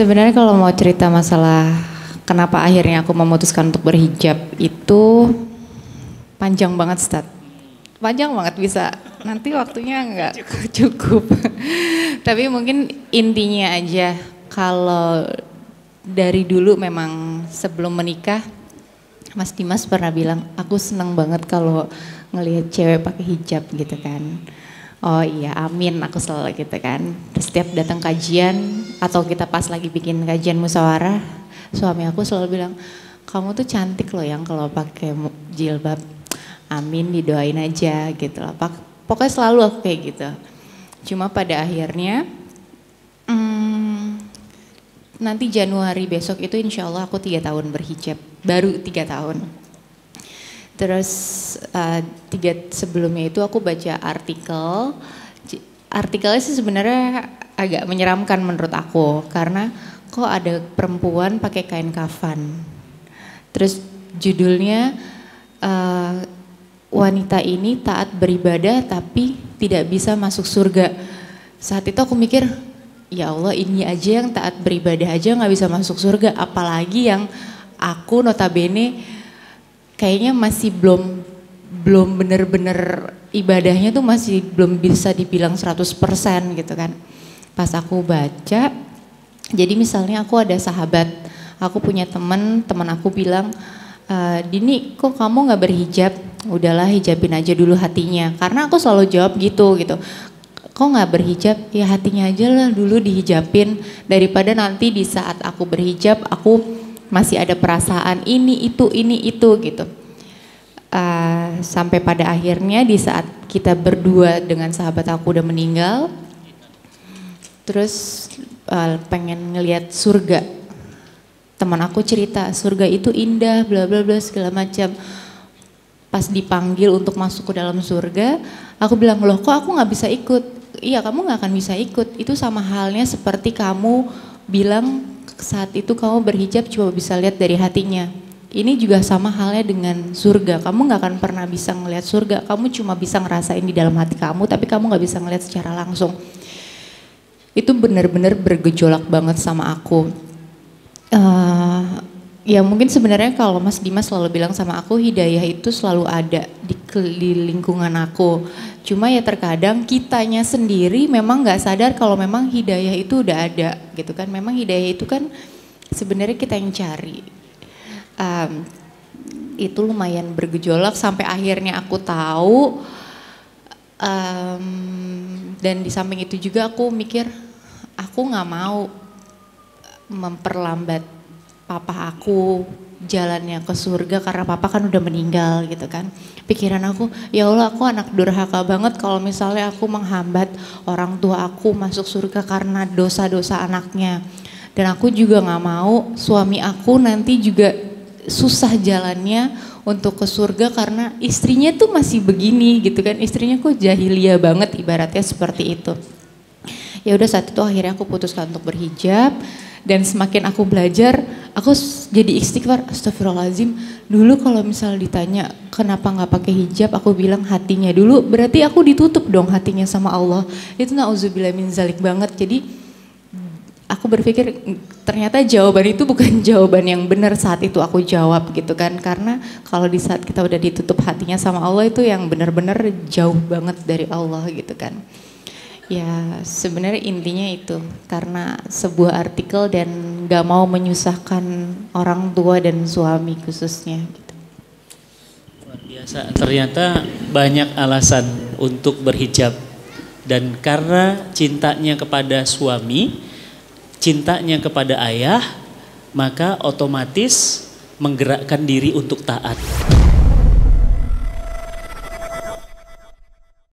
Sebenarnya kalau mau cerita masalah kenapa akhirnya aku memutuskan untuk berhijab itu panjang banget Stat. Panjang banget bisa. Nanti waktunya nggak cukup. Tapi mungkin intinya aja kalau dari dulu memang sebelum menikah Mas Dimas pernah bilang aku seneng banget kalau ngelihat cewek pakai hijab gitu kan. Oh iya, amin aku selalu gitu kan. Setiap datang kajian atau kita pas lagi bikin kajian musyawarah, suami aku selalu bilang, kamu tuh cantik loh yang kalau pakai jilbab. Amin didoain aja gitu loh. Pokoknya selalu aku kayak gitu. Cuma pada akhirnya, hmm, nanti Januari besok itu insya Allah aku tiga tahun berhijab, baru tiga tahun Terus uh, tiga sebelumnya itu aku baca artikel. Artikelnya sih sebenarnya agak menyeramkan menurut aku karena kok ada perempuan pakai kain kafan. Terus judulnya uh, wanita ini taat beribadah tapi tidak bisa masuk surga. Saat itu aku mikir, ya Allah ini aja yang taat beribadah aja nggak bisa masuk surga, apalagi yang aku notabene kayaknya masih belum belum bener-bener ibadahnya tuh masih belum bisa dibilang 100% gitu kan. Pas aku baca, jadi misalnya aku ada sahabat, aku punya temen, teman aku bilang, e, Dini kok kamu nggak berhijab? Udahlah hijabin aja dulu hatinya. Karena aku selalu jawab gitu gitu. Kok nggak berhijab? Ya hatinya aja lah dulu dihijabin daripada nanti di saat aku berhijab aku masih ada perasaan ini itu ini itu gitu uh, sampai pada akhirnya di saat kita berdua dengan sahabat aku udah meninggal terus uh, pengen ngelihat surga teman aku cerita surga itu indah bla bla bla segala macam pas dipanggil untuk masuk ke dalam surga aku bilang loh kok aku nggak bisa ikut iya kamu nggak akan bisa ikut itu sama halnya seperti kamu bilang saat itu kamu berhijab coba bisa lihat dari hatinya. Ini juga sama halnya dengan surga. Kamu nggak akan pernah bisa ngelihat surga. Kamu cuma bisa ngerasain di dalam hati kamu, tapi kamu nggak bisa ngelihat secara langsung. Itu benar-benar bergejolak banget sama aku. Uh, ya mungkin sebenarnya kalau Mas Dimas selalu bilang sama aku hidayah itu selalu ada di, di lingkungan aku Cuma ya terkadang kitanya sendiri memang nggak sadar kalau memang hidayah itu udah ada gitu kan. Memang hidayah itu kan sebenarnya kita yang cari. Um, itu lumayan bergejolak sampai akhirnya aku tahu um, dan di samping itu juga aku mikir aku nggak mau memperlambat papa aku jalannya ke surga karena papa kan udah meninggal gitu kan. Pikiran aku, ya Allah aku anak durhaka banget kalau misalnya aku menghambat orang tua aku masuk surga karena dosa-dosa anaknya. Dan aku juga gak mau suami aku nanti juga susah jalannya untuk ke surga karena istrinya tuh masih begini gitu kan. Istrinya kok jahiliyah banget ibaratnya seperti itu. Ya udah saat itu akhirnya aku putuskan untuk berhijab dan semakin aku belajar aku jadi istighfar. Astagfirullahaladzim dulu kalau misal ditanya kenapa nggak pakai hijab? Aku bilang hatinya dulu. Berarti aku ditutup dong hatinya sama Allah. Itu nauzubillah min zalik banget. Jadi aku berpikir ternyata jawaban itu bukan jawaban yang benar saat itu aku jawab gitu kan karena kalau di saat kita udah ditutup hatinya sama Allah itu yang benar-benar jauh banget dari Allah gitu kan Ya sebenarnya intinya itu karena sebuah artikel dan gak mau menyusahkan orang tua dan suami khususnya. Gitu. Luar biasa, ternyata banyak alasan untuk berhijab dan karena cintanya kepada suami, cintanya kepada ayah, maka otomatis menggerakkan diri untuk taat.